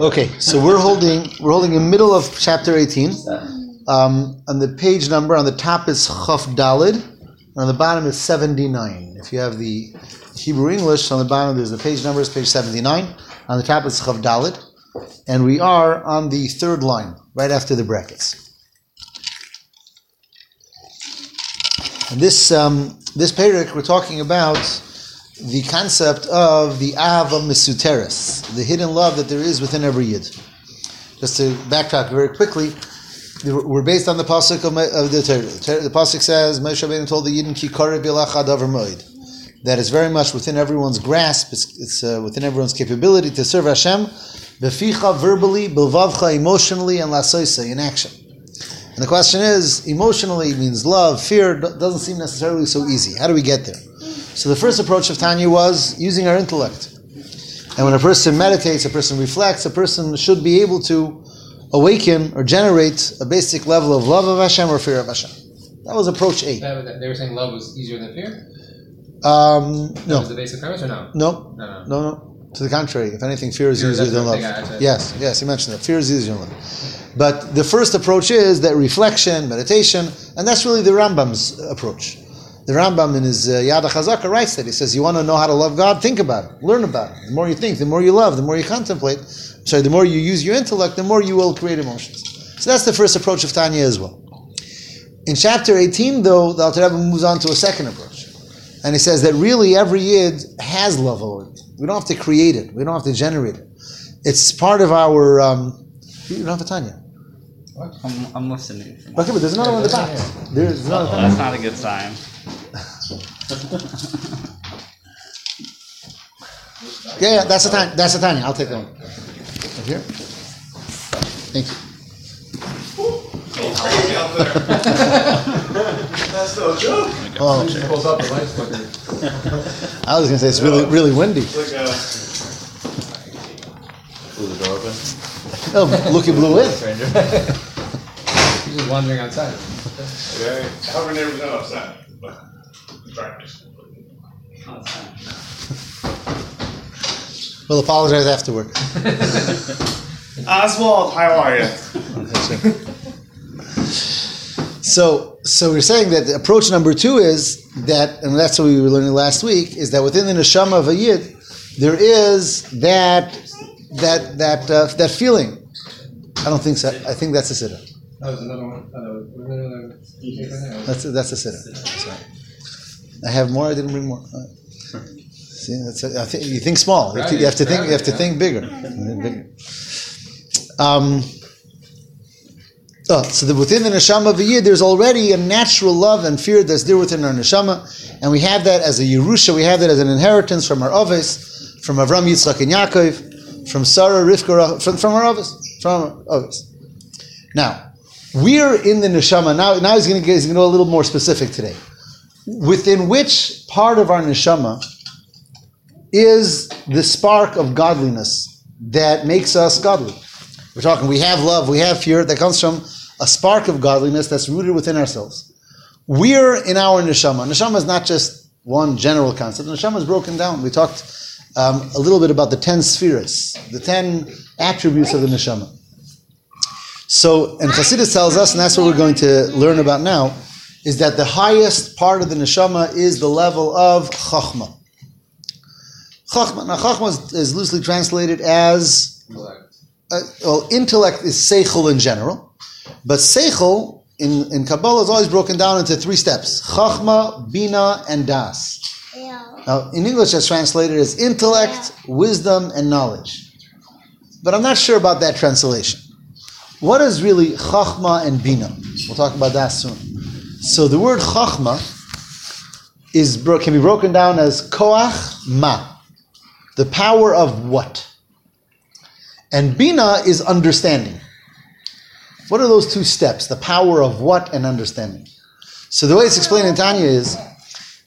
Okay, so we're holding we're holding in the middle of chapter 18. Um, on the page number on the top is Chaf Dalid, and on the bottom is 79. If you have the Hebrew English, on the bottom there's the page number is page 79. On the top is Chaf Dalid, and we are on the third line, right after the brackets. And this um, this parak we're talking about the concept of the Ava Misuteres, the hidden love that there is within every Yid. Just to backtrack very quickly, we're based on the pasuk of, the Torah. The pasuk says, "Moshe Rabbeinu told the Yidden ki moed." That is very much within everyone's grasp. It's, it's uh, within everyone's capability to serve Hashem, beficha verbally, bilvavcha emotionally, and lasoisa in action. And the question is, emotionally means love, fear doesn't seem necessarily so easy. How do we get there? So the first approach of Tanya was using our intellect. And when a person meditates, a person reflects, a person should be able to awaken or generate a basic level of love of Hashem or fear of Hashem. That was approach eight. They were saying love was easier than fear? Um, no. That was the basic premise or no? No. No, no. no, no. To the contrary, if anything, fear is fear easier than love. Yes, yes, he mentioned that. Fear is easier than love. But the first approach is that reflection, meditation, and that's really the Rambam's approach. The Rambam in his uh, Yad HaChazaka writes that. He says, you want to know how to love God? Think about it. Learn about it. The more you think, the more you love, the more you contemplate. Sorry, the more you use your intellect, the more you will create emotions. So that's the first approach of Tanya as well. In chapter 18, though, the Alter Rebbe moves on to a second approach. And he says that really every Yid has love already. We don't have to create it. We don't have to generate it. It's part of our... Um, you don't have a Tanya. What? I'm, I'm listening. Okay, but there's another one in the back. There's another oh, That's not a good sign. Yeah, yeah, that's the time. That's the time. I'll take that one. Right here. Thank you. That's no joke. Oh, I was gonna say it's really, really windy. Like a, Blew the door open. Oh, Lucky blew in. Stranger. He's just wandering outside. okay, our neighbors not upset, but practice. We'll apologize afterward. Oswald, how are you? So, so we're saying that approach number two is that, and that's what we were learning last week, is that within the neshama of a yid, there is that that that uh, that feeling. I don't think so. I think that's a sitter. Oh, there's another one. Uh, that's a, that's a sitter. I have more. I didn't bring more. Uh, see, that's a, I think you think small. You have to, you have to think. You have to think bigger. bigger. Um, oh, so the, within the neshama of a yid, there's already a natural love and fear that's there within our neshama, and we have that as a yerusha. We have that as an inheritance from our ovis, from Avram, Yitzchak, and Yaakov, from Sarah, Rivka, from, from our ovis, from our ovis. Now, we're in the neshama. Now, now he's going to go a little more specific today within which part of our neshama is the spark of godliness that makes us godly. We're talking, we have love, we have fear that comes from a spark of godliness that's rooted within ourselves. We're in our neshama. Neshama is not just one general concept. Neshama is broken down. We talked um, a little bit about the ten spheres, the ten attributes of the neshama. So, and Chassidus tells us, and that's what we're going to learn about now, is that the highest part of the neshama is the level of chachma. Chachma. Now, chachma is, is loosely translated as uh, well. Intellect is seichel in general, but seichel in, in Kabbalah is always broken down into three steps: chachma, bina, and das. Yeah. Now, in English, that's translated as intellect, yeah. wisdom, and knowledge. But I'm not sure about that translation. What is really chachma and bina? We'll talk about that soon. So the word chachma is can be broken down as koach ma, the power of what, and bina is understanding. What are those two steps? The power of what and understanding. So the way it's explained in Tanya is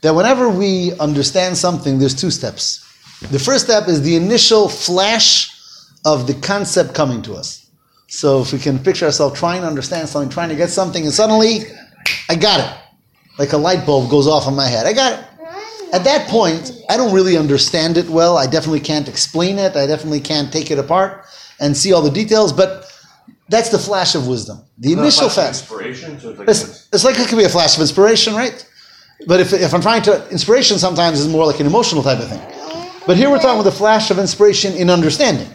that whenever we understand something, there's two steps. The first step is the initial flash of the concept coming to us. So if we can picture ourselves trying to understand something, trying to get something, and suddenly I got it. Like a light bulb goes off in my head. I got it. At that point, I don't really understand it well. I definitely can't explain it. I definitely can't take it apart and see all the details. But that's the flash of wisdom. The initial Not a flash. Inspiration. So it's like It's, it's like it could be a flash of inspiration, right? But if, if I'm trying to, inspiration sometimes is more like an emotional type of thing. But here we're talking with a flash of inspiration in understanding.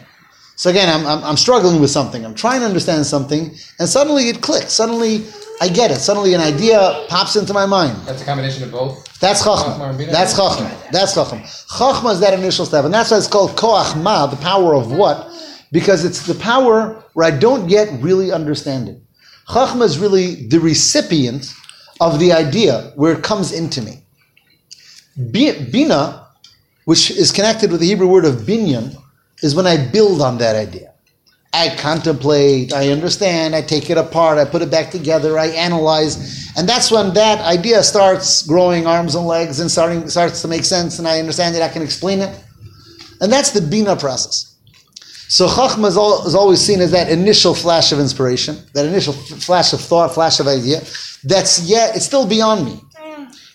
So again, I'm, I'm, I'm struggling with something. I'm trying to understand something, and suddenly it clicks. Suddenly I get it. Suddenly an idea pops into my mind. That's a combination of both. That's Chachma chachma. and bina? That's chachma. That's chachma. Chachma is that initial step, and that's why it's called koach ma, the power of what? Because it's the power where I don't yet really understand it. Chachma is really the recipient of the idea where it comes into me. Bi- Bina, which is connected with the Hebrew word of binyan, is when I build on that idea. I contemplate, I understand, I take it apart, I put it back together, I analyze, and that's when that idea starts growing arms and legs and starting starts to make sense, and I understand it, I can explain it, and that's the bina process. So chachma is, al- is always seen as that initial flash of inspiration, that initial f- flash of thought, flash of idea. That's yet it's still beyond me.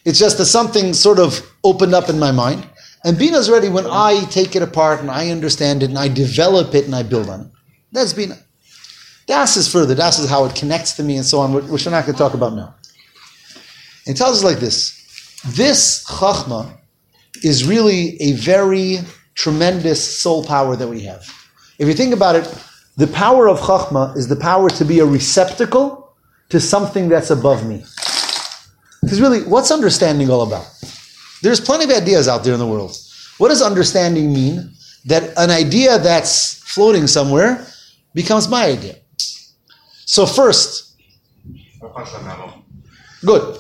It's just that something sort of opened up in my mind, and bina is ready when I take it apart and I understand it and I develop it and I build on it. That's Bina. Das is further. Das is how it connects to me and so on, which we're not going to talk about now. It tells us like this. This Chachma is really a very tremendous soul power that we have. If you think about it, the power of Chachma is the power to be a receptacle to something that's above me. Because really, what's understanding all about? There's plenty of ideas out there in the world. What does understanding mean? That an idea that's floating somewhere becomes my idea. So first, good.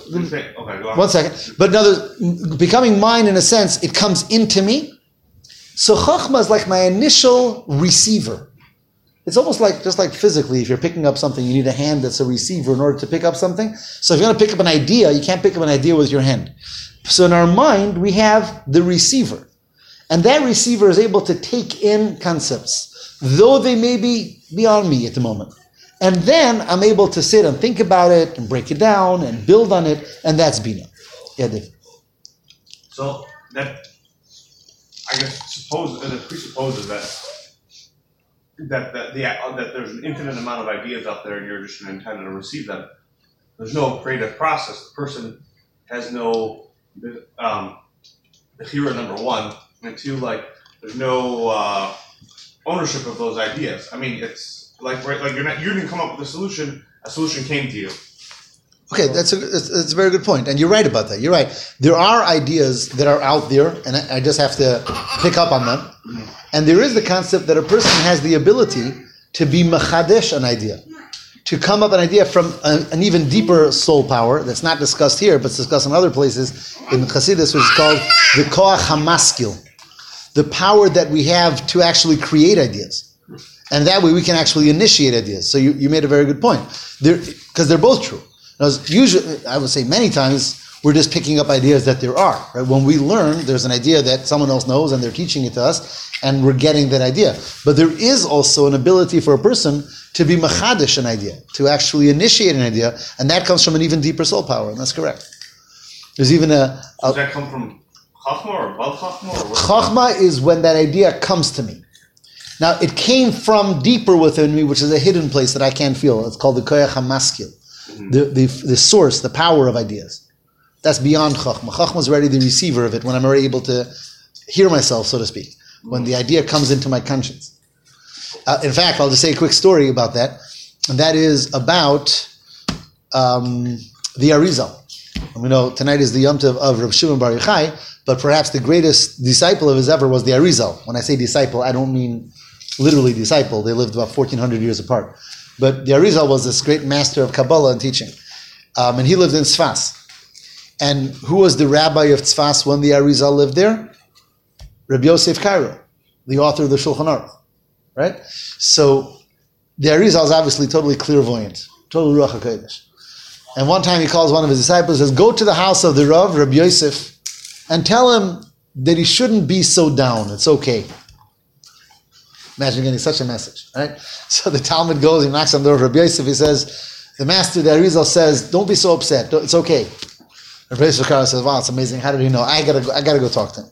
One second. But another, becoming mine in a sense, it comes into me. So Chachma is like my initial receiver. It's almost like, just like physically, if you're picking up something, you need a hand that's a receiver in order to pick up something. So if you're going to pick up an idea, you can't pick up an idea with your hand. So in our mind, we have the receiver. And that receiver is able to take in concepts, though they may be beyond me at the moment. And then I'm able to sit and think about it and break it down and build on it, and that's Bina. Yeah, Dave. So that I guess suppose that presupposes that that that the uh, that there's an infinite amount of ideas out there, and you're just an antenna to receive them. There's no creative process. The person has no um, the hero number one, and two like there's no uh, ownership of those ideas. I mean, it's like right, like you're not you didn't come up with a solution. A solution came to you. Okay, that's a, that's, a very good point, and you're right about that. You're right. There are ideas that are out there, and I, I just have to pick up on them. Mm-hmm. And there is the concept that a person has the ability to be machadesh an idea, to come up an idea from a, an even deeper soul power that's not discussed here, but it's discussed in other places in Chassidus, which is called the koach hamaskil, the power that we have to actually create ideas. And that way we can actually initiate ideas. So you, you made a very good point. Because they're both true. Usually, I would say many times, we're just picking up ideas that there are. Right? When we learn, there's an idea that someone else knows and they're teaching it to us, and we're getting that idea. But there is also an ability for a person to be machadish an idea, to actually initiate an idea, and that comes from an even deeper soul power, and that's correct. There's even a, a Does that come from Chachma or above Chachma? Or? Chachma is when that idea comes to me. Now, it came from deeper within me, which is a hidden place that I can't feel. It's called the koyach hamaskil, the, the, the source, the power of ideas. That's beyond Chachma. Chachma is already the receiver of it when I'm already able to hear myself, so to speak, when the idea comes into my conscience. Uh, in fact, I'll just say a quick story about that, and that is about um, the Arizal. And we know tonight is the Yom Tov of Rav Shimon Bar Yochai, but perhaps the greatest disciple of his ever was the Arizal. When I say disciple, I don't mean literally disciple. They lived about 1400 years apart. But the Arizal was this great master of Kabbalah and teaching. Um, and he lived in Tzfas. And who was the rabbi of Tzfas when the Arizal lived there? Rabbi Yosef Karo, the author of the Shulchan Aruch. Right? So the Arizal is obviously totally clairvoyant, totally Ruach HaKodesh. And one time he calls one of his disciples and says, Go to the house of the Rav, Rabbi Yosef, and tell him that he shouldn't be so down. It's okay. Imagine getting such a message, right? So the talmid goes, he knocks on the door of Rabbi Yosef, he says, The master, the Arizal says, Don't be so upset. It's okay. Rabbi Yosef says, "Wow, it's amazing. How did he know? I gotta, go, I gotta go talk to him."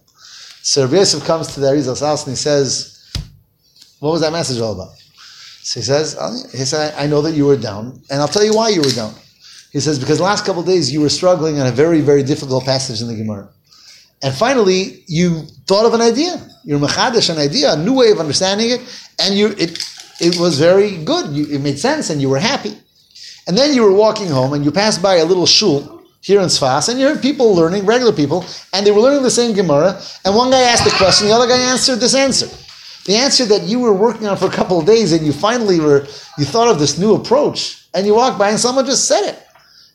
So Rabbi Yosef comes to the Arizal's house and he says, "What was that message all about?" So he says, oh, "He said, I know that you were down, and I'll tell you why you were down." He says, "Because the last couple days you were struggling on a very, very difficult passage in the Gemara, and finally you thought of an idea. You're machadish an idea, a new way of understanding it, and you it it was very good. You, it made sense, and you were happy." And then you were walking home and you passed by a little shul here in Sfas, and you heard people learning, regular people, and they were learning the same Gemara. And one guy asked a question, the other guy answered this answer. The answer that you were working on for a couple of days, and you finally were, you thought of this new approach, and you walked by and someone just said it.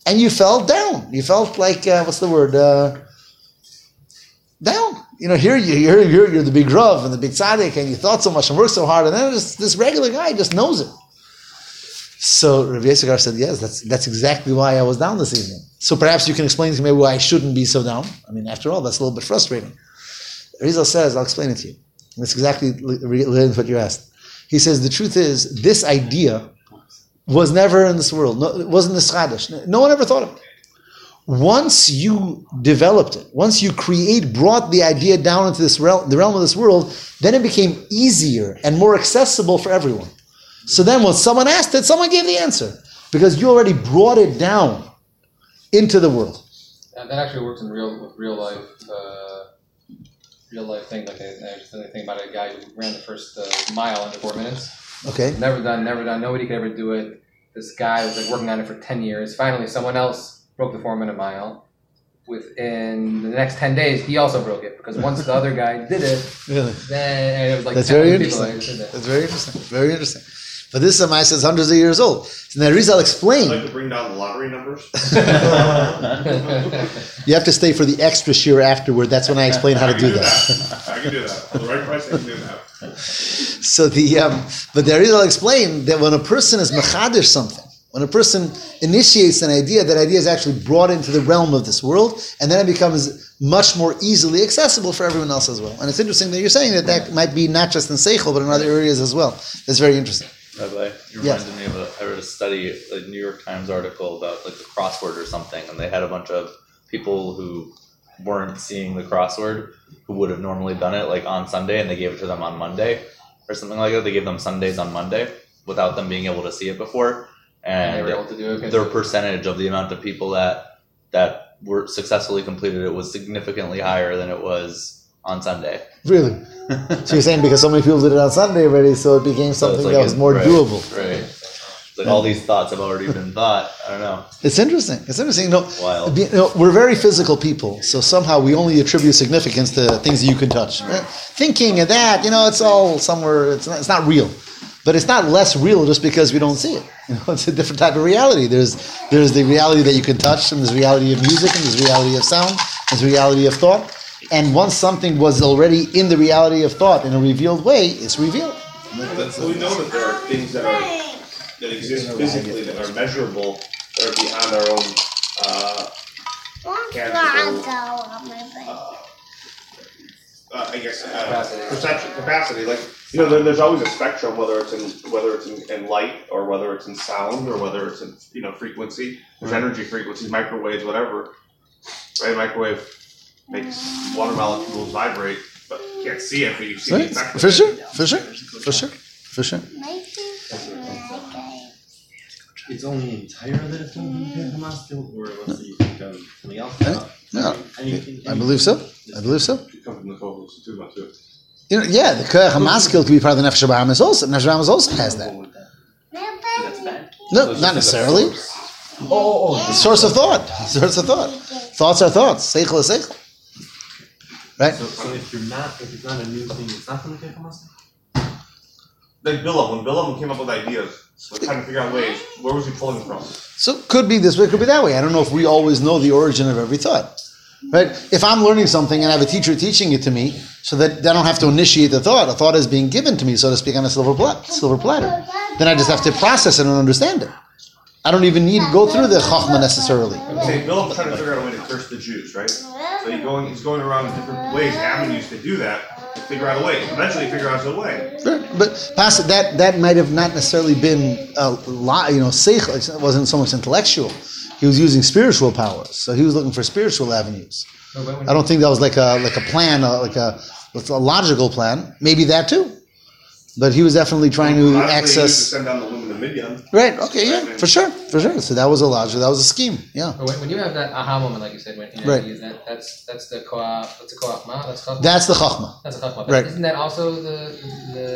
And you felt down. You felt like, uh, what's the word? Uh, down. You know, here you, here you're, you're the big Rav and the big tzaddik, and you thought so much and worked so hard, and then this, this regular guy just knows it. So Rav Yisrael said, yes, that's, that's exactly why I was down this evening. So perhaps you can explain to me why I shouldn't be so down. I mean, after all, that's a little bit frustrating. Rizal says, I'll explain it to you. That's exactly related to what you asked. He says, the truth is, this idea was never in this world. No, it wasn't this Chadash. No one ever thought of it. Once you developed it, once you create, brought the idea down into this realm, the realm of this world, then it became easier and more accessible for everyone. So then when someone asked it, someone gave the answer because you already brought it down into the world. That, that actually works in real with real life, uh, real life thing. Like I, I just think about a guy who ran the first uh, mile under four minutes. Okay. Never done, never done. Nobody could ever do it. This guy was like working on it for ten years. Finally, someone else broke the four minute mile. Within the next ten days, he also broke it because once the other guy did it, Really? then and it was like That's 10 very people interesting. that did that. That's very interesting. Very interesting. But this is a mice that's hundreds of years old. So now Rizal I'd explained like to bring down the lottery numbers. you have to stay for the extra shiur afterward. That's when I explain how to do that. I can do that. For the right price, I can do that. So the um, but the Rizal explained that when a person is machadish something, when a person initiates an idea, that idea is actually brought into the realm of this world, and then it becomes much more easily accessible for everyone else as well. And it's interesting that you're saying that that might be not just in Seichel, but in other areas as well. That's very interesting. Rabbi, you Yes. reminded me of a. I read a study, a New York Times article about like the crossword or something, and they had a bunch of people who weren't seeing the crossword who would have normally done it like on Sunday, and they gave it to them on Monday or something like that. They gave them Sundays on Monday without them being able to see it before, And they were able to do it. 'cause- their percentage of the amount of people that that were successfully completed it was significantly higher than it was on Sunday. Really? So you're saying because so many people did it on Sunday already, so it became So something like that was more right, doable. Right. Like all these thoughts have already been thought. I don't know. It's interesting. It's interesting. You know, Wild. you know, we're very physical people, so somehow we only attribute significance to things that you can touch. Eh, Thinking of that, you know, it's all somewhere. It's not, it's not real, but it's not less real just because we don't see it. You know, it's a different type of reality. There's there's the reality that you can touch, and there's reality of music, and there's reality of sound, there's reality of thought. And once something was already in the reality of thought in a revealed way, it's revealed. But we know that there are things that are that exist physically that are measurable that are beyond our own uh, uh, uh, I guess uh, Capacity. perception capacity. Like you know, there, there's always a spectrum, whether it's in whether it's in, in light or whether it's in sound or whether it's in you know frequency. There's energy frequencies, microwaves, whatever. Right, microwave makes water molecules vibrate, but you can't see it, but you see the Right? effect. of For it. sure, for sure, for sure, for sure. It's only entire that it's going to be Hamas still, or let's see, you think of something else? Eh? No, Anything- I believe so. I believe so. It comes from the co-host too, not too. You know, yeah, the Koyach HaMaskil could be part of the Nefesh HaBehamis also. Nefesh HaBehamis also has that. No, not necessarily. Oh, oh, Source of thought. Source of thought. Thoughts are thoughts. Seichel is seichel. Right? So, so if you're not, if it's not a new thing, it's not going to take Like Bilam, when Bilam came up with ideas, was trying to figure out ways, where was he pulling from? So it could be this way, it could be that way. I don't know if we always know the origin of every thought. Right? If I'm learning something and I have a teacher teaching it to me, so that I don't have to initiate the thought, a thought is being given to me, so to speak, on a silver silver platter. Then I just have to process it and understand it. I don't even need to go through the chachma necessarily. Bilam's trying to figure out a way to curse the Jews, right? So he's going, he's going around in different ways, avenues to do that, to figure out a way. Eventually, he figure out a way. Sure, but past that that might have not necessarily been a lot, you know, seichel. It wasn't so much intellectual. He was using spiritual powers. So he was looking for spiritual avenues. But when- when I don't think that was like a like a plan, uh, like a it's a logical plan. Maybe that too, but he was definitely trying to Logically, to access. send down the lumen minyan. Right. Okay. Yeah. For sure. For sure. So that was a logic. That was a scheme. Yeah. When, when you have that aha moment, like you said, when you know, Right. you, that, that's that's the koach, that's the koach that's koach. That's the chachma. that's a koach ma. Right. Isn't that also the the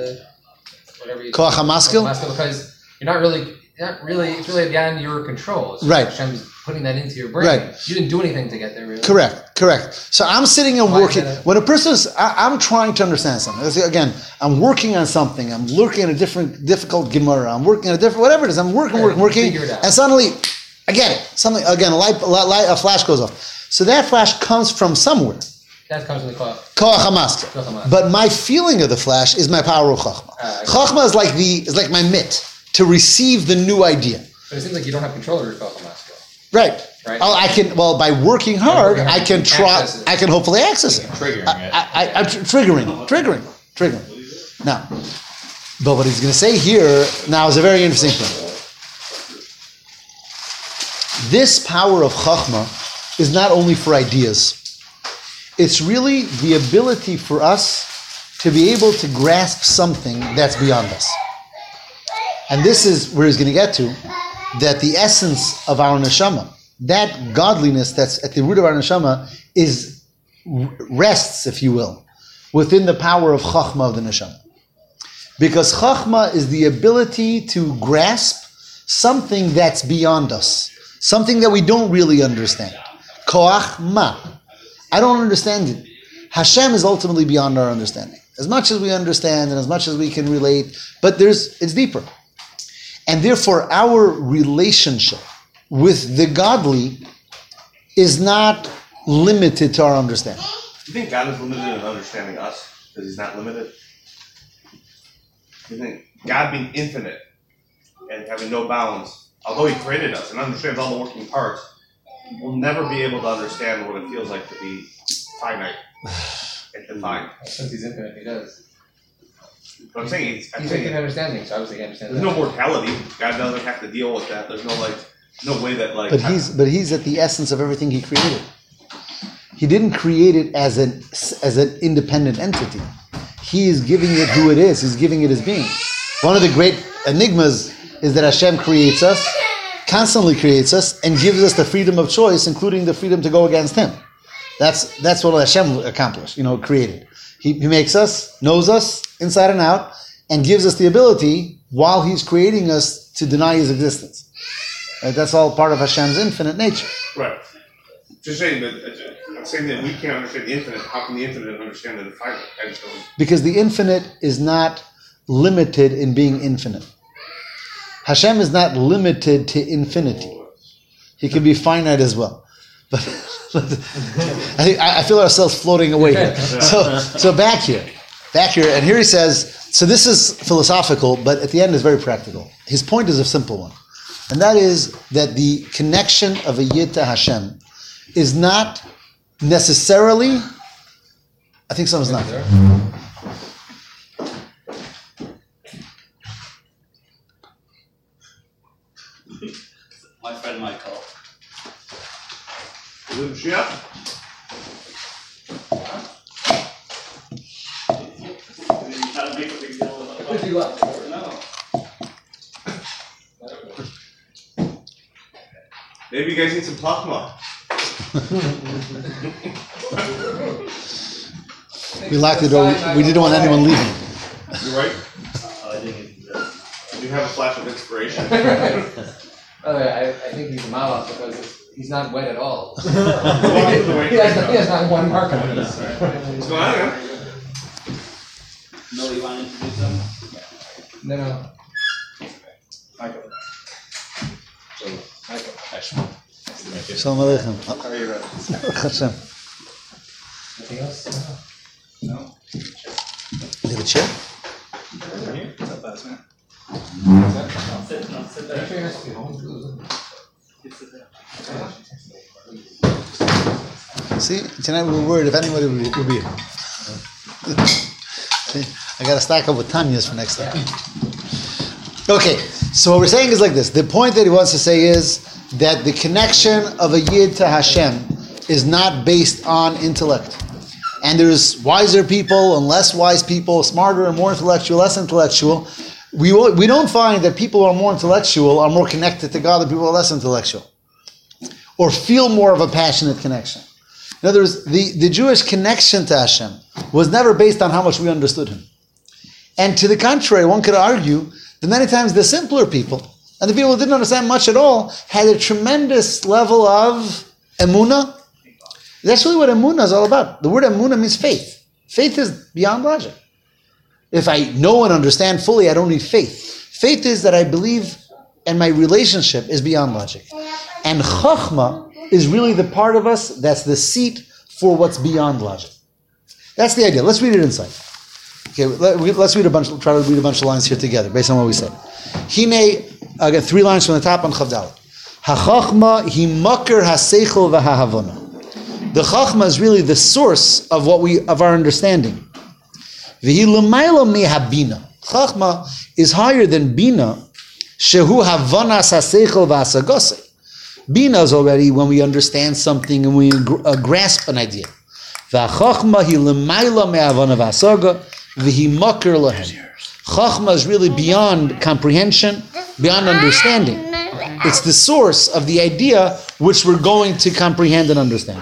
whatever you Koach hamaskil? koach hamaskil? Because you're not really, you're not really, it's really beyond your control. It's Right. Hashem's putting that into your brain. Right. You didn't do anything to get there, really. Correct, correct. So I'm sitting and Why working. When a person is, I, I'm trying to understand something. Say, Again, I'm working on something. I'm looking at a different, difficult Gemara. I'm working at a different, whatever it is. I'm working, Right, working, working, figure it out. and suddenly, I get it. Something again, a light, a light, a flash goes off. So that flash comes from somewhere. That comes from the koach. Koach. But my feeling of the flash is my power of chachma. Ah, okay. Chachma is like the is like my mitt to receive the new idea. But it seems like you don't have control over your koach hamaskil. Right. Right. Oh, I can. Well, by working hard, working hard, I can try. I can hopefully access it. Triggering it. I, I, I'm tr- triggering, triggering, triggering. Now, but what he's going to say here now is a very interesting thing. This power of chachma is not only for ideas. It's really the ability for us to be able to grasp something that's beyond us. And this is where he's going to get to that the essence of our neshama, that godliness that's at the root of our neshama, is rests, if you will, within the power of chachma of the neshama. Because chachma is the ability to grasp something that's beyond us, something that we don't really understand. Koach ma. I don't understand it. Hashem is ultimately beyond our understanding. As much as we understand and as much as we can relate, but there's it's deeper. And therefore, our relationship with the godly is not limited to our understanding. Do you think God is limited in understanding us because He's not limited? Do you think God being infinite and having no bounds, although He created us and understands all the working parts, will never be able to understand what it feels like to be finite and defined. Since he's infinite, he does. But I'm saying, he's, I'm He's saying infinite understanding, so obviously he understands there's that. no mortality. God doesn't have to deal with that. There's no like, no way that like. But he's but he's at the essence of everything he created. He didn't create it as an as an independent entity. He is giving it who it is. He's giving it his being. One of the great enigmas is that Hashem creates us, constantly creates us, and gives us the freedom of choice, including the freedom to go against Him. That's that's what Hashem accomplished. You know, created. He, he makes us, knows us inside and out, and gives us the ability while He's creating us to deny His existence. Right? That's all part of Hashem's infinite nature. Right. Just saying that. uh, I'm saying that we can't understand the infinite. How can the infinite understand the finite? I just don't. Because the infinite is not limited in being infinite. Hashem is not limited to infinity. He can be finite as well. But, but I, I I feel ourselves floating away here. So, so back here, back here, and here he says, so this is philosophical, but at the end is very practical. His point is a simple one, and that is that the connection of a yid to Hashem is not necessarily. I think someone's not there. My friend Michael. Live ship. You to make a big deal about If you left. No. Maybe you guys need some Chachma. We locked the door. We- We didn't want anyone leaving. You're right. Oh, I didn't even do that. You have a flash of inspiration. By the way, I, I think he's a malas because it's, he's not wet at all. he, has, he has not one mark on this. What's going on, man? No, you want to introduce them? No, no. Michael. Michael. Shalom Aleichem. Hashem. Anything else? No. You have a chair? I'll sit, I'll sit Are you there. sure you're not supposed home too? See, tonight we were worried if anybody would be. Would be. See, I got to stack up with Tanya's for next time. Okay, so what we're saying is like this. The point that he wants to say is that the connection of a Yid to Hashem is not based on intellect. And there's wiser people and less wise people, smarter and more intellectual, less intellectual. We, we don't find that people who are more intellectual are more connected to God than people who are less intellectual or feel more of a passionate connection. In other words, the, the Jewish connection to Hashem was never based on how much we understood Him. And to the contrary, one could argue that many times the simpler people and the people who didn't understand much at all had a tremendous level of emuna. That's really what emuna is all about. The word emuna means faith. Faith is beyond logic. If I know and understand fully, I don't need faith. Faith is that I believe and my relationship is beyond logic. And chachma is really the part of us that's the seat for what's beyond logic. That's the idea. Let's read it inside. Okay, let, let's read a bunch. Try to read a bunch of lines here together, based on what we said. Hine, again, three lines from the top on Chavdal. Hachachma hi makar haseichel v'hahavona. The chachma is really the source of what we of our understanding. Mehabina. Chachma is higher than bina. Shehu havanas haseichel v'hasagose. Bina is already when we understand something and we uh, grasp an idea. V'achachma hi l'mayla me'avana v'asaga v'hi makar lahem. Chachma is really beyond comprehension, beyond understanding. It's the source of the idea which we're going to comprehend and understand.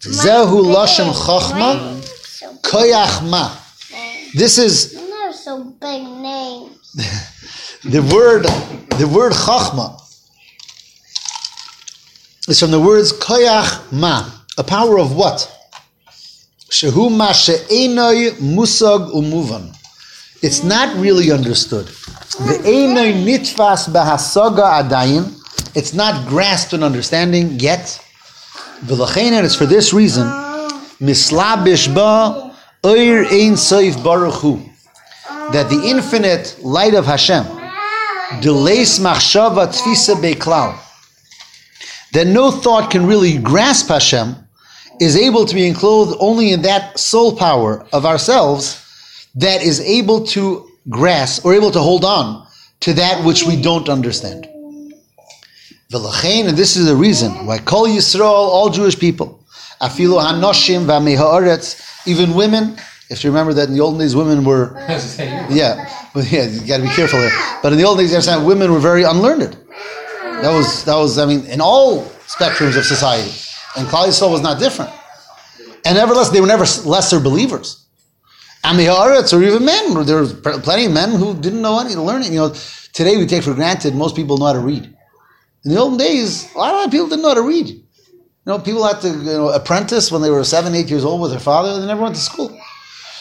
Zehu lashon chachma koyach ma. This is They're so big names. the word. The word chachma is from the words koyach ma, a power of what? Shehu ma she'enoi musag umuvan. It's not really understood. The einoi nitfas bahasaga adayin. It's not grasped in understanding yet. V'lachein, and it's for this reason. Ah. Mislabish ba oir ein soif baruch hu. That the infinite light of Hashem d'leis machshava tfisa beklal. That no thought can really grasp Hashem is able to be enclosed only in that soul power of ourselves that is able to grasp or able to hold on to that which we don't understand. And this is the reason why Kol Yisrael, all Jewish people, afilu hanoshim v'amehaaretz, even women. If you remember that in the olden days, women were yeah, but yeah, you got to be careful here. But in the old days, you understand, women were very unlearned. That was that was I mean, in all spectrums of society, and Klal Yisrael was not different. And nevertheless, they were never lesser believers. Amiharetz or even men. There was plenty of men who didn't know any learning. You know, today we take for granted most people know how to read. In the olden days, a lot of people didn't know how to read. Know, people had to you know, apprentice when they were seven, eight years old with their father. They never went to school.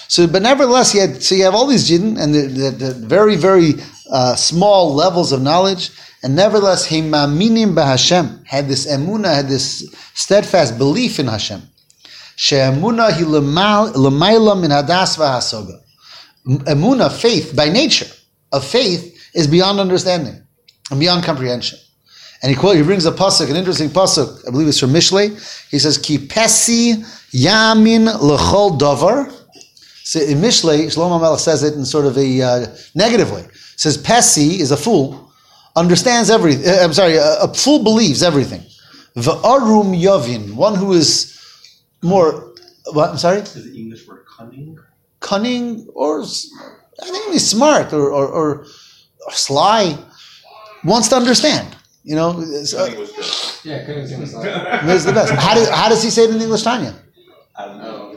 So, but nevertheless, you had, so you have all these jinn and the, the, the very, very uh, small levels of knowledge, and nevertheless, he himaminim b'Hashem had this emuna, had this steadfast belief in Hashem. She'emuna hi lemayla min hadas v'hasoga. Emuna, faith, by nature of faith, is beyond understanding and beyond comprehension. And he quote, he brings a pasuk, an interesting pasuk. I believe it's from Mishlei. He says, "Ki pesi yamin lechol davar." So in Mishlei, Shlomo Melech says it in sort of a uh, negative way. says Pesi is a fool, understands everything. Uh, I'm sorry, a, a fool believes everything. V'arum yavin, one who is more. What? I'm sorry, Is the English word cunning? cunning or I think he's smart or, or, or, or sly, wants to understand. You know, it's, Cunning was good. Yeah, couldn't sing the the best. How, do, how does he say it in English, Tanya? I don't know.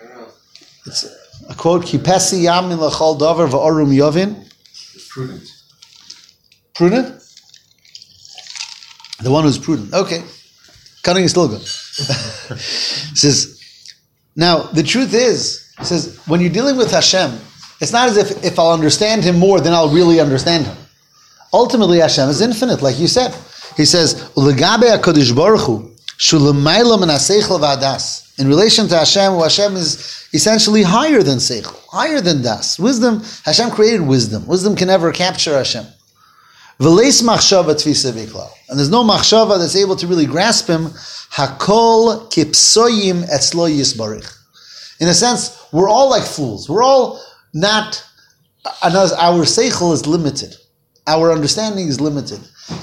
I don't It's a quote: "Ki pesi yamin lechol davar v'arum yovin." It's prudent. Prudent? The one who's prudent. Okay. Cunning is still good. says, now, the truth is, says, when you're dealing with Hashem, it's not as if if I'll understand him more, then I'll really understand him. Ultimately, Hashem is infinite, like you said. He says. In relation to Hashem, Hashem is essentially higher than seichel, higher than das. Wisdom, Hashem created wisdom. Wisdom can never capture Hashem. And there's no machshava that's able to really grasp him. Hakol kipsoyim yisbarich. In a sense, we're all like fools. We're all not, our seichel is limited. Our understanding is limited,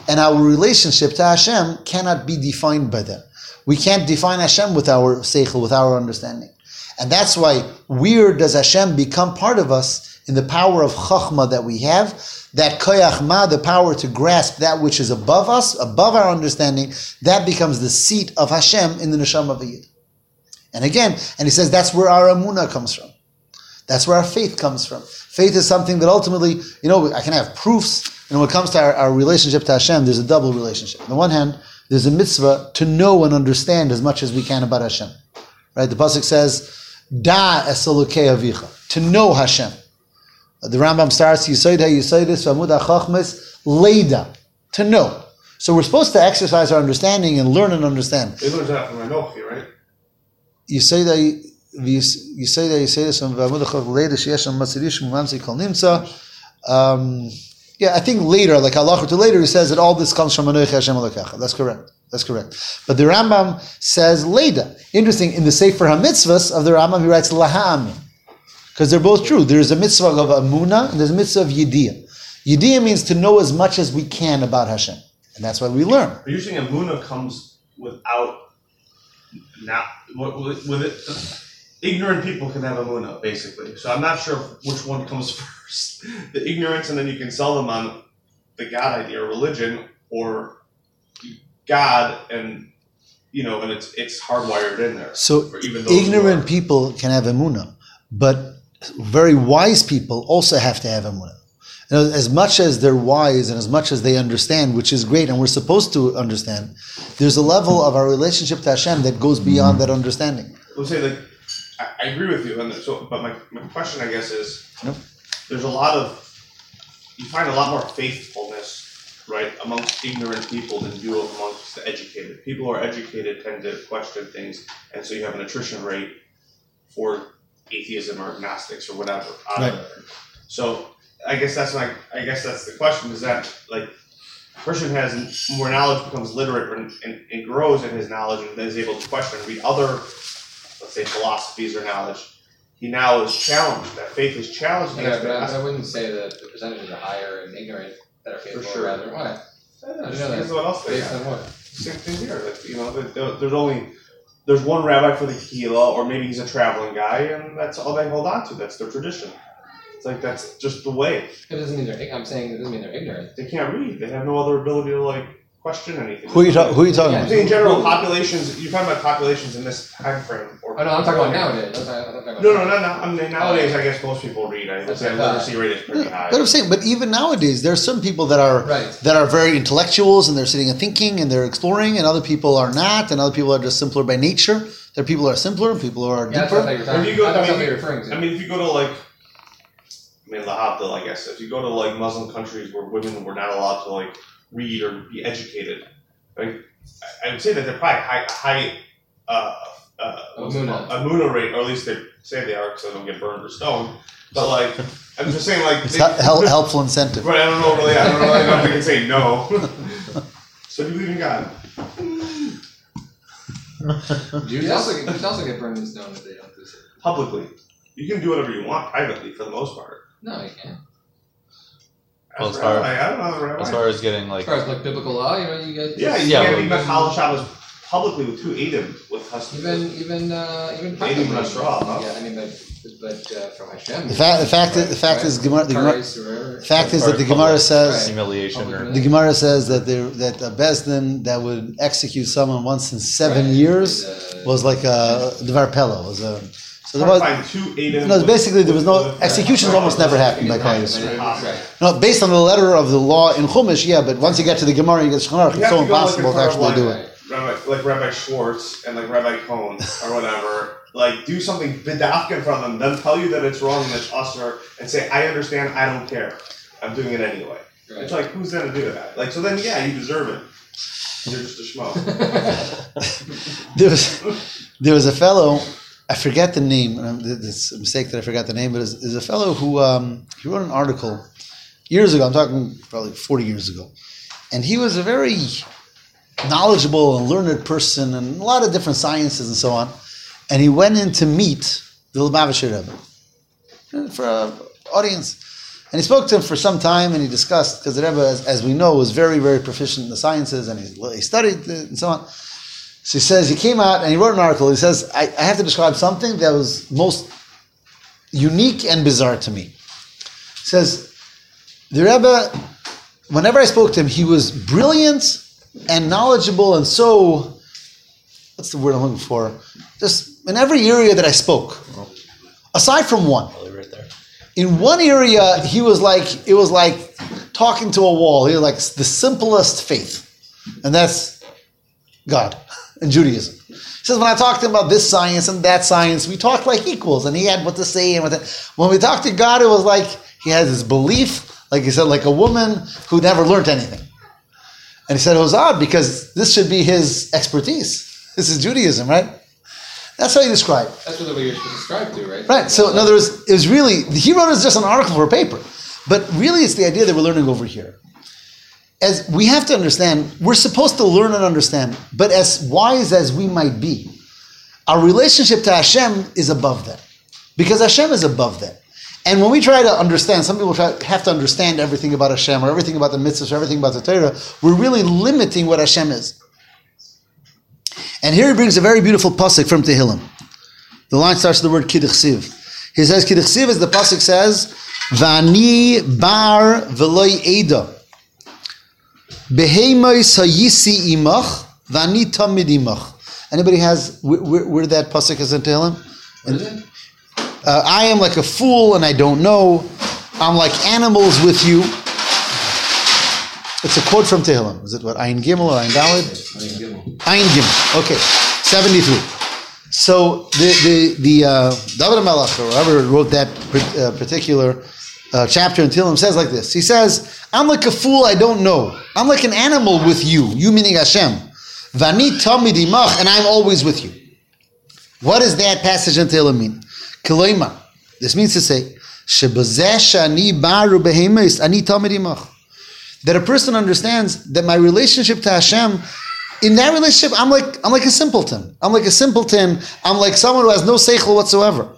and our relationship to Hashem cannot be defined by that. We can't define Hashem with our seichel, with our understanding, and that's why where does Hashem become part of us in the power of chachma that we have, that koyach ma, the power to grasp that which is above us, above our understanding, that becomes the seat of Hashem in the neshama of yid. And again, and he says that's where our amuna comes from. That's where our faith comes from. Faith is something that ultimately, you know, I can have proofs. And when it comes to our, our relationship to Hashem, there's a double relationship. On the one hand, there's a mitzvah to know and understand as much as we can about Hashem. Right? The pasuk says, "Da esolukei avicha," to know Hashem. The Rambam starts, "Yisoid ha-yisoidis v'amud ha-chachmes leida," to know. So we're supposed to exercise our understanding and learn and understand. They learned that from Anochi, right? you say that you say that you say this on Vamud Achav later sheyesh on Matzirish Mumamsi Kol Nimtza. Um, yeah, I think later, like Allah to later, he says that all this comes from Anoich Hashem Elokecha. That's correct. That's correct. But the Rambam says later. Interesting, in the Sefer HaMitzvahs of the Rambam, he writes Laha'amin. Because they're both true. There's a mitzvah of Amunah and there's a mitzvah of Yediyah. Yediyah means to know as much as we can about Hashem. And that's why we learn. Are you saying Amuna comes without not with it? Ignorant people can have Amuna, basically. So I'm not sure which one comes first: the ignorance, and then you can sell them on the God idea or religion, or God, and you know, and it's it's hardwired in there. So even ignorant people can have emuna, but very wise people also have to have emuna. Know, as much as they're wise and as much as they understand, which is great, and we're supposed to understand, there's a level of our relationship to Hashem that goes beyond that understanding. I'll say like I, I agree with you, and so but my, my question I guess is there's a lot of you find a lot more faithfulness right amongst ignorant people than you do amongst the educated. People who are educated tend to question things, and so you have an attrition rate for atheism or agnostics or whatever. out of Right. So I guess that's my I guess that's the question is that like a person has more knowledge becomes literate and, and, and grows in his knowledge and is able to question and read other let's say philosophies or knowledge he now is challenged that faith is challenged Yeah, but I, I wouldn't say that the percentages are higher in ignorant that are faithful, sure. rather. Why? I know Just that. because of what else they Based have. on what? Same thing here. Like, you know, there- there- there's only there's one rabbi for the Kehillah, or maybe he's a traveling guy, and that's all they hold on to. That's their tradition. It's like that's just the way. It doesn't mean they're. I'm saying it doesn't mean they're ignorant. They can't read. They have no other ability to like question anything. Who are you, ta- who are you talking Yeah. I about? think in general, populations. You're talking about populations in this time frame, or Oh no, I'm talking about nowadays. I'm talking, I'm talking about No, no, no, no. I mean, nowadays, I guess most people read. I would That's say what literacy rate is pretty high. But I'm saying, but even nowadays, there are some people that are Right. that are very intellectuals and they're sitting and thinking and they're exploring, and other people are not, and other people are just simpler by nature. There are people who are simpler and people who are Yeah, that's deeper. what I you were talking. If you go- I thought I that's what mean, you're referring to. I mean, if you go to like, I mean, Lahabdil, I guess. If you go to like Muslim countries where women were not allowed to like read or be educated, like, I- I would say that they're probably high, high, uh, uh, what's it Amuna. called? Amuna rate, or at least they say they are, because they don't get burned or stoned. But like, I'm just saying, like, It's they- a hel- helpful incentive. Right, I don't know really. I don't really know if they can say no. so do you believe in God? Jews also get, Jews also get burned in stone if they don't do so. Publicly, you can do whatever you want privately for the most part. No, you can't. Well, As as far- rabbi, I don't know. Rabbi. As far as getting like As like far as like biblical law, you know, you guys. yeah, you Yeah, can't but- be Mechal Shabbos publicly with two eidim with husbands. Even even uh, even They didn't straw, huh? Yeah, I mean, but but uh, from Hashem. The fact, the fact, the fact is, Gemara, the, Gemara, Christ or whatever. the fact is that the public. Gemara says humiliation or the Gemara says that there that a bezdin that would execute someone once in seven Right. years Uh, was like a devar pella was a so there was two eidim. no with- basically there was no with- executions almost never happened by right, Kais. right, right. No, based on the letter of the law in Chumash, yeah, but once you get to the Gemara, you get Shulchan it's so to go, like, impossible to actually like, do right. it. Rabbi, like Rabbi Schwartz and like Rabbi Cohn or whatever, like do something bidafka in front of them, then tell you that it's wrong and it's usher, and say, I understand, I don't care. I'm doing it anyway. Right. It's like, who's gonna do that? Like, so then, yeah, you deserve it. You're just a schmo. There was there was a fellow, I forget the name. um, It's a mistake that I forgot the name, but there's, there's a fellow who um, he wrote an article years ago. I'm talking probably 40 years ago, and he was a very knowledgeable and learned person and a lot of different sciences and so on. And he went in to meet the Lubavitcher Rebbe uh, for an audience. And he spoke to him for some time, and he discussed because the Rebbe, as, as we know, was very, very proficient in the sciences, and he, he studied and so on. So he says he came out and he wrote an article. He says I, I have to describe something that was most unique and bizarre to me. He says the Rebbe, whenever I spoke to him, he was brilliant and knowledgeable and so what's the word I'm looking for? Just in every area that I spoke, aside from one. Really right there. In one area, he was like it was like talking to a wall. He was like the simplest faith, and that's God and Judaism. He says when I talked to him about this science and that science, we talked like equals, and he had what to say and when we talked to God, it was like he had his belief, like he said, like a woman who never learned anything. And he said odd because this should be his expertise. This is Judaism, right? That's how he described. That's what you're subscribed to, right? Right. So in other words, it was really he wrote it as just an article for a paper, but really it's the idea that we're learning over here. As we have to understand, we're supposed to learn and understand, but as wise as we might be, our relationship to Hashem is above that, because Hashem is above that. And when we try to understand, some people try, have to understand everything about Hashem or everything about the mitzvahs or everything about the Torah. We're really limiting what Hashem is. And here he brings a very beautiful pasuk from Tehillim. The line starts with the word kidduchsiv. He says kidduchsiv as the pasuk says, "Vani bar veloy eda, behemois hayisi imach, vani tamid imach." Anybody has where, where, where that pasuk is in Tehillim? Uh, I am like a fool and I don't know. I'm like animals with you. It's a quote from Tehillim. Is it what Ayin Gimel or Ayin Daled? Ayin Gimel. Okay, seventy-three. So the the the uh, David Melach or whoever wrote that uh, particular uh, chapter in Tehillim says like this. He says, "I'm like a fool. I don't know. I'm like an animal with you. You meaning Hashem. Vani tamid imach, and I'm always with you." What does that passage in Tehillim mean? Kiloima. This means to say, "Shebazeh baru ani that a person understands that my relationship to Hashem, in that relationship, I'm like I'm like a simpleton. I'm like a simpleton. I'm like someone who has no seichel whatsoever.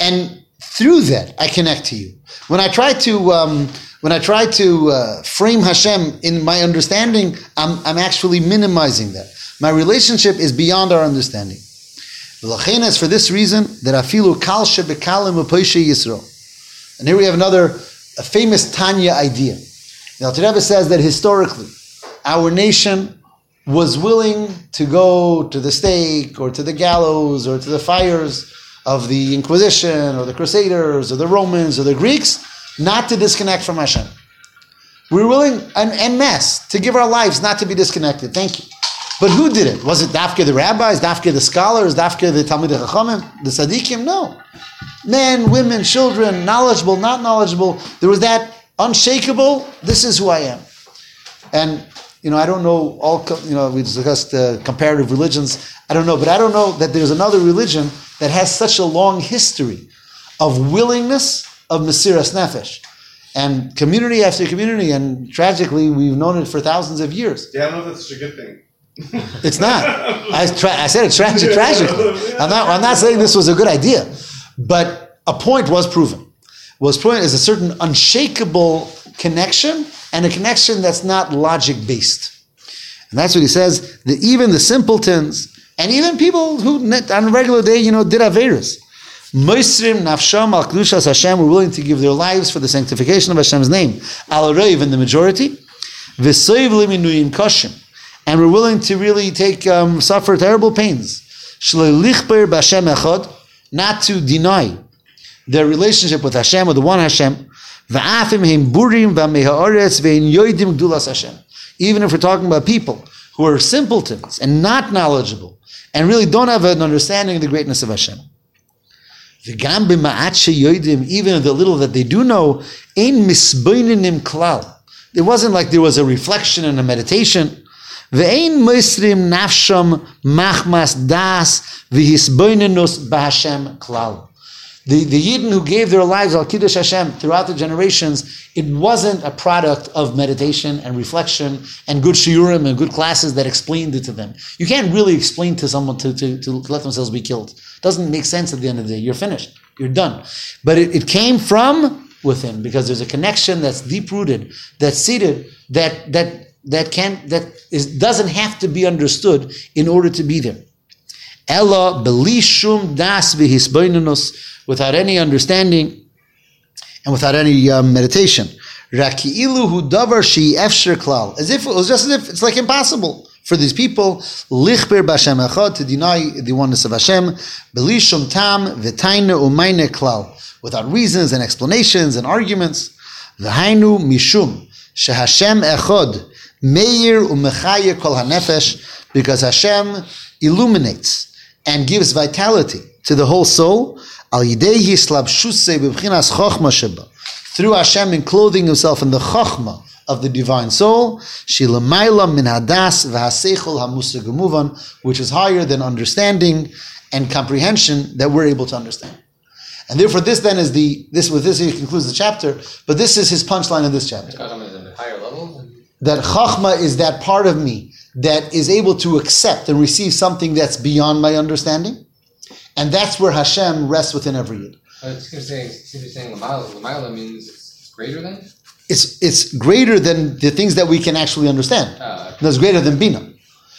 And through that, I connect to you. When I try to um, when I try to uh, frame Hashem in my understanding, I'm, I'm actually minimizing that. My relationship is beyond our understanding. It's for this reason that afilu kal shebekalim Yisro. And here we have another famous Tanya idea. Now, Rebbe says that historically, our nation was willing to go to the stake or to the gallows or to the fires of the Inquisition or the Crusaders or the Romans or the Greeks, not to disconnect from Hashem. We're willing, and, masse, to give our lives not to be disconnected. Thank you. But who did it? Was it Dafke the rabbis, Dafke the scholars, Dafke the Talmud Chachamim, the Tzaddikim? No. Men, women, children, knowledgeable, not knowledgeable. There was that unshakable, this is who I am. And, you know, I don't know all, you know, we discussed uh, comparative religions. I don't know, but I don't know that there's another religion that has such a long history of willingness of Mesiras Nefesh. And community after community, and tragically, we've known it for thousands of years. Yeah, I don't know if that's such a good thing. It's not. I, tra- I said it's tragic, tragically. I'm not, I'm not saying this was a good idea, but a point was proven was proven is a certain unshakable connection and a connection that's not logic based. And that's what he says that even the simpletons and even people who on a regular day, you know, did Averis. Moisrim nafsham al kedushas Hashem were willing to give their lives for the sanctification of Hashem's name. Al Reiv in the majority, v'soiv liminuyim koshim, and we're willing to really take um, suffer terrible pains. Not to deny their relationship with Hashem, with the one Hashem. Even if we're talking about people who are simpletons and not knowledgeable and really don't have an understanding of the greatness of Hashem. Even the little that they do know, it wasn't like there was a reflection and a meditation. Ve'ein moisrim nafsham machmas das v'hisboinenus b'Hashem klal the, the Yidden who gave their lives al Kiddush Hashem throughout the generations, it wasn't a product of meditation and reflection and good shiurim and good classes that explained it to them. You can't really explain to someone to, to, to let themselves be killed. It doesn't make sense at the end of the day. You're finished. You're done. But it, it came from within because there's a connection that's deep rooted, that's seated, that that that can that is doesn't have to be understood in order to be there. Ella belishum das v'hisboinunus, without any understanding and without any um, meditation. Raki'ilu hu davar shi efsher klal. As if it was just as if it's like impossible for these people lichber b'Hashem echad to deny the oneness of Hashem belishum tam v'taina umayne klal without reasons and explanations and arguments. V'hainu mishum shehashem echad meir umechaya kol hanefesh because Hashem illuminates and gives vitality to the whole soul al yidei hislabshuse b'bchinas chochma sheba through Hashem in clothing himself in the chokhmah of the divine soul, shilamayla min hadas v'haseichol hamusagemuvan, which is higher than understanding and comprehension that we're able to understand. And therefore, this then is the this with this he concludes the chapter. But this is his punchline in this chapter Chachma is in a higher level. That chachma is that part of me that is able to accept and receive something that's beyond my understanding, and that's where Hashem rests within every yid. Uh, It's going to say, saying means it's greater than? It's it's greater than the things that we can actually understand. Uh, No, it's greater than bina.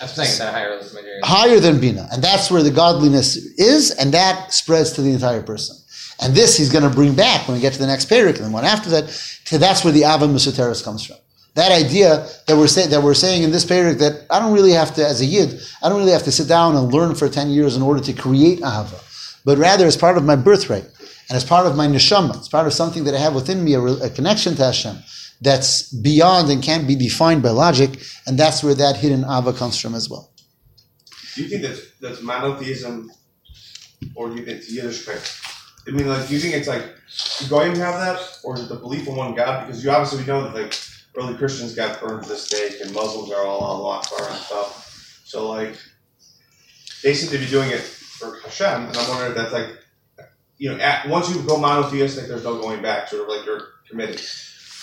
I'm saying. It's higher higher than bina, and that's where the godliness is, and that spreads to the entire person. And this he's going to bring back when we get to the next parak and the one after that. To that's where the ahava mesuteres comes from. That idea that we're saying that we're saying in this parak that I don't really have to, as a yid, I don't really have to sit down and learn for ten years in order to create ahava, but rather as part of my birthright and as part of my neshama, it's part of something that I have within me, a, a connection to Hashem that's beyond and can't be defined by logic, and that's where that hidden ava comes from as well. Do you think that's that's monotheism, or do you think it's Yiddishkeit? I mean, like, do you think it's like do Goyim have that, or is it the belief in one God? Because you obviously know that like early Christians got burned at the stake, and Muslims are all Allah Akbar and stuff. So like, they seem to be doing it for Hashem, and I'm wondering if that's like, you know, at, once you go monotheistic, there's no going back. Sort of like you're committed.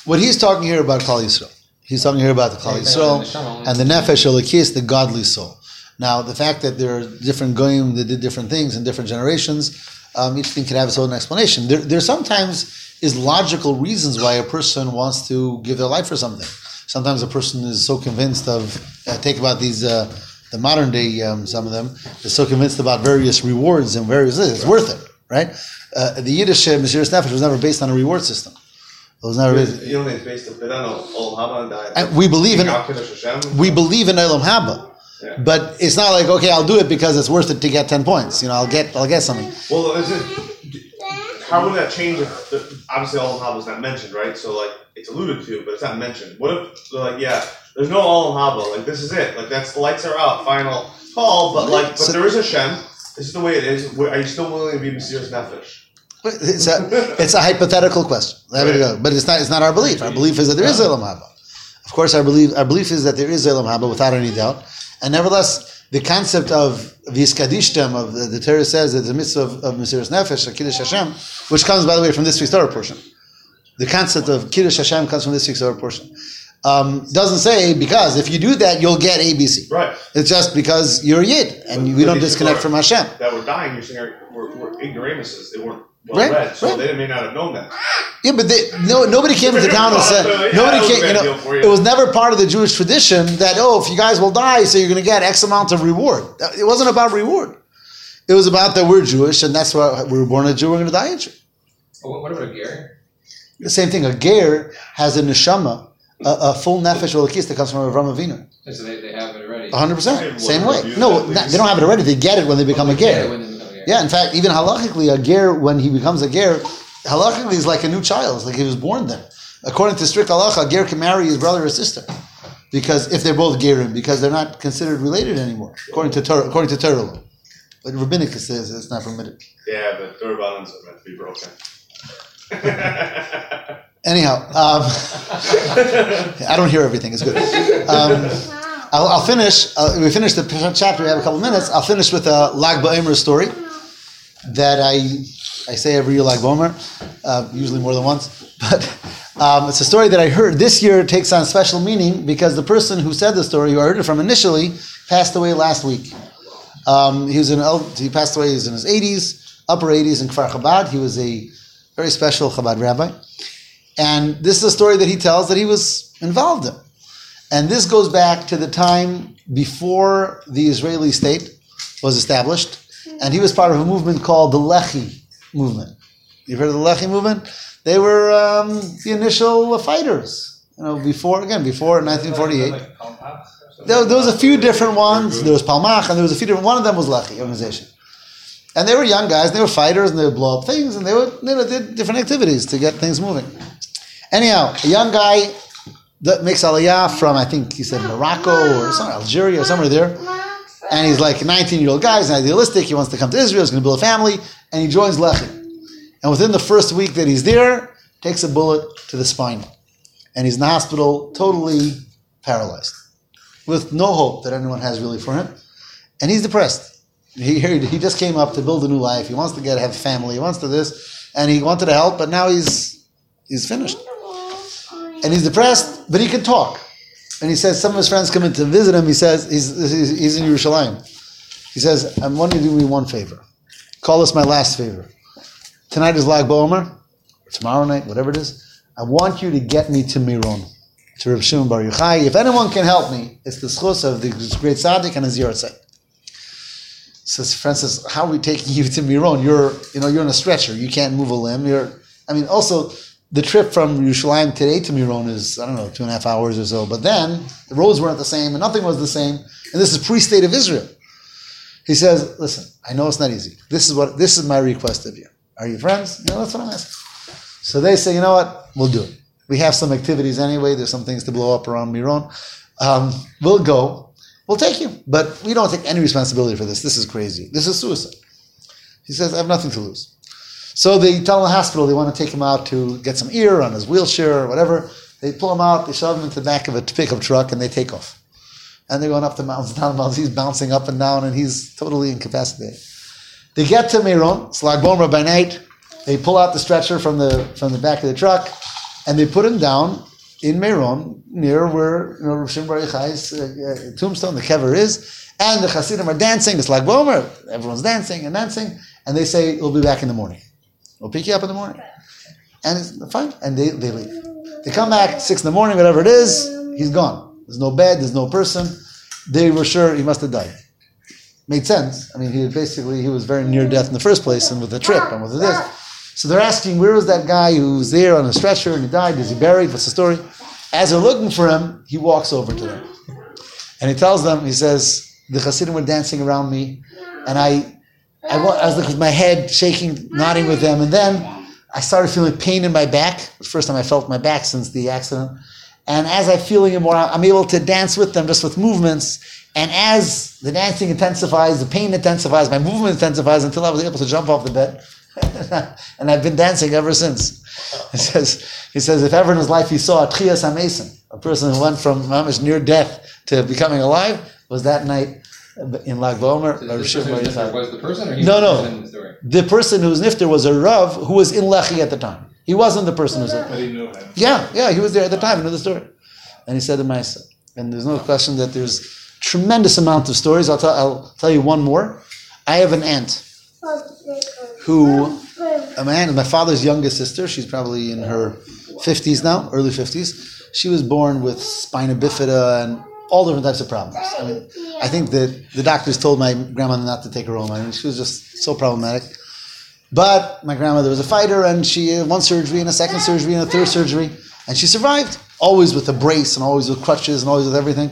What he's talking here about Klal Yisrael. He's talking here about the Klal Yisrael and the Nefesh Elokis, the godly soul. Now, the fact that there are different goyim that did different things in different generations, um, each thing can have its own explanation. There, there sometimes is logical reasons why a person wants to give their life for something. Sometimes a person is so convinced of, uh, take about these, uh, the modern day, um, some of them, is so convinced about various rewards and various, it's worth it, right? Uh, the Yiddish uh, Mesiras Nefesh was never based on a reward system. It was never based, You know, it's based on Bidano, Olam Haba, and we believe in we believe in Olam Haba. Yeah. But it's not like okay, I'll do it because it's worth it to get ten points. You know, I'll get I'll get something. Well, is it, how would that change if, the, obviously Haba is not mentioned, right? So like it's alluded to, but it's not mentioned. What if they're like, yeah, there's no Haba, like this is it, like that's the lights are out, final call, but like, but So- there is a Shem. This is the way it is. Are you still willing to be Mesiras Nefesh? It's a it's a hypothetical question. Go. But it's not it's not our belief. Our belief is that there is Olam Haba. Of course, our belief our belief is that there is Olam Haba without any doubt. And nevertheless, the concept of Viskadishtem of the, the Torah says that the mitzvah of, of Mesiras Nefesh, Kiddush Hashem, which comes by the way from this week's Torah portion. The concept of Kiddush Hashem comes from this week's Torah portion. Um, doesn't say because if you do that you'll get ABC. Right. It's just because you're a yid and But- we don't disconnect from Hashem. That were dying, you're saying, were, were ignoramuses. They weren't well Right, read, so right. they may not have known that. Yeah, but they, no, nobody came into town and said Yeah, nobody that was a came. You know, you. it was never part of the Jewish tradition that oh, if you guys will die, so you're going to get X amount of reward. It wasn't about reward. It was about that we're Jewish and that's why we were born a Jew. We're going to die a Jew. Oh, What what about a Gary? The same thing. A ger has a neshama, a, a full Nefesh Elokis that comes from Avram Avinu. So they, they have it already. 100. percent Same way. No, not- they don't have it already. They get it when they become a Yeah, ger. when they a Gary. Yeah, in fact, even halachically, a ger when he becomes a ger, halachically is like a new child. It's like he was born there. According to strict halacha, a ger can marry his brother or sister because if they're both gerim, because they're not considered related anymore, according to Torah, according to Torah law. But rabbinic says it's not permitted. Yeah, but their balance are meant to be broken. Anyhow, um, I don't hear everything. It's good. Um, I'll, I'll finish. Uh, we finish the chapter. We have a couple minutes. I'll finish with a Lag BaOmer story that I I say every year Lag BaOmer, uh, usually more than once. But um, it's a story that I heard this year. Takes on special meaning because the person who said the story, who I heard it from initially, passed away last week. Um, he was el- he passed away. He was in his 80s, upper 80s in Kfar Chabad. He was a very special Chabad rabbi. And this is a story that he tells that he was involved in. And this goes back to the time before the Israeli state was established. And he was part of a movement called the Lehi movement. You've heard of the Lehi movement? They were um, the initial fighters. You know, before again, before 1948. There, there was a few different ones. There was Palmach, and there was a few different. One of them was Lehi organization, and they were young guys. They were fighters, and they would blow up things, and they would you know, did different activities to get things moving. Anyhow, a young guy that makes aliyah from I think he said Morocco or some Algeria or somewhere there, and he's like a 19 year old guy. He's idealistic. He wants to come to Israel. He's going to build a family, and he joins Lehi. And within the first week that he's there, takes a bullet to the spine, and he's in the hospital, totally paralyzed with no hope that anyone has really for him. And he's depressed. He, he he just came up to build a new life. He wants to get have a family. He wants to this, and he wanted to help, but now he's he's finished. And he's depressed, but he can talk. And he says some of his friends come in to visit him. He says he's he's, he's in Yerushalayim. He says, "I want you to do me one favor. Call this my last favor. Tonight is Lag BaOmer, tomorrow night, whatever it is. I want you to get me to Miron." to Rav Shimon Bar Yochai. If anyone can help me, it's the schus of the great tzaddik and his Yortzeit. Says says, "How are we taking you to Miron? You're, you know, you're in a stretcher. You can't move a limb. You're, I mean, also the trip from Yerushalayim today to Miron is, I don't know, two and a half hours or so. But then the roads weren't the same, and nothing was the same. And this is pre-state of Israel. He says, "Listen, I know it's not easy. This is what, this is my request of you. Are you friends? You know, that's what I'm asking." So they say, "You know what? We'll do it." We have some activities anyway. There's some things to blow up around Miron. Um, we'll go. We'll take you, but we don't take any responsibility for this. This is crazy. This is suicide. He says, I have nothing to lose. So they tell the hospital they want to take him out to get some ear on his wheelchair or whatever. They pull him out, they shove him into the back of a pickup truck, and they take off. And they're going up the mountains, down the mountains. He's bouncing up and down, and he's totally incapacitated. They get to Miron, Slag Bomer by night. They pull out the stretcher from the from the back of the truck and they put him down in Meron, near where you know, Rav Shimon Bar uh, uh, tombstone, the kever is, and the Hasidim are dancing. It's Lag BaOmer. Everyone's dancing and dancing, and they say we'll be back in the morning. We'll pick you up in the morning, and it's fine. And they, they leave. They come back six in the morning, whatever it is. He's gone. There's no bed. There's no person. They were sure he must have died. Made sense. I mean, he basically he was very near death in the first place, and with the trip and with this. So they're asking, where was that guy who's there on a stretcher and he died? Is he buried? What's the story? As they're looking for him, he walks over to them. And he tells them, he says, the Hasidim were dancing around me, and I, I, was like with my head shaking, nodding with them, and then I started feeling pain in my back. First time I felt my back since the accident. And as I'm feeling it more, I'm able to dance with them just with movements. And as the dancing intensifies, the pain intensifies, my movement intensifies until I was able to jump off the bed. and I've been dancing ever since. He says, he says, if ever in his life he saw a Techiyas HaMesim, a person who went from mamish near death to becoming alive, was that night in Lag BaOmer. So the person who's Bar was the person, or he No, was no. the person in the? The person who was nifter was a Rav who was in Lehi at the time. He wasn't the person who was But he knew him. Yeah, yeah, he was there at the time. I know the story. And he said to Maisa. And there's no question that there's tremendous amount of stories. I'll tell, I'll tell you one more. I have an aunt who, a man, my father's youngest sister, she's probably in her 50s now, early 50s. She was born with spina bifida and all different types of problems. I mean, I think that the doctors told my grandmother not to take her home. I mean, she was just so problematic. But my grandmother was a fighter, and she had one surgery, and a second surgery, and a third surgery, and she survived. Always with a brace, and always with crutches, and always with everything.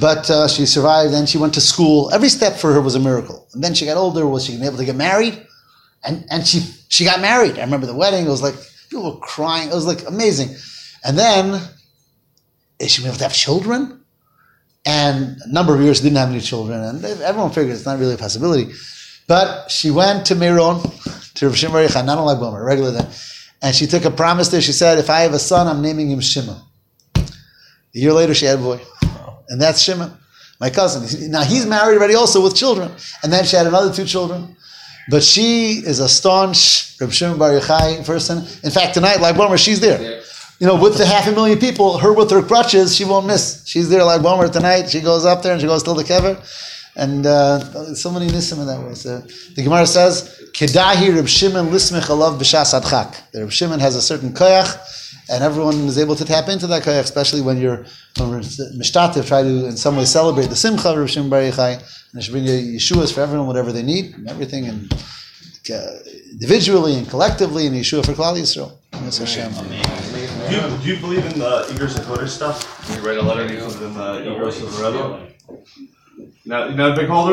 But uh, she survived, and she went to school. Every step for her was a miracle. And then she got older. Was she able to get married? And and she she got married. I remember the wedding. It was like people were crying. It was like amazing. And then is she able to have children? And a number of years didn't have any children, and everyone figured it's not really a possibility. But she went to Miron, to Rav Shimon not unlike Bomer, regular then, and she took a promise there. She said, "If I have a son, I'm naming him Shimon." A year later, she had a boy, and that's Shimon, my cousin. Now he's married already, also with children, and then she had another two children. But she is a staunch Rav Shimon Bar Yochai person. In fact, tonight, Lag BaOmer, she's there. You know, with the half a million people, her with her crutches, she won't miss. She's there Lag BaOmer tonight. She goes up there and she goes till the kever. And uh, so many nisim in that way. So the Gemara says, "Kedahi Reb Shimon lismech alav b'shas adchak." The Reb Shimon has a certain koyach, and everyone is able to tap into that koyach, especially when you're when we're mishtatev, try to in some way celebrate the simcha of Reb Shimon Bar Yochai, and they should bring you Yeshua's for everyone, whatever they need, and everything, and uh, individually and collectively, and Yeshua for Klal Yisrael. Yes, Hashem. Do you, do you believe in the Igros HaKodesh stuff? You write a letter and you put it in the Igros of the Rebbe? Now, now, big holder.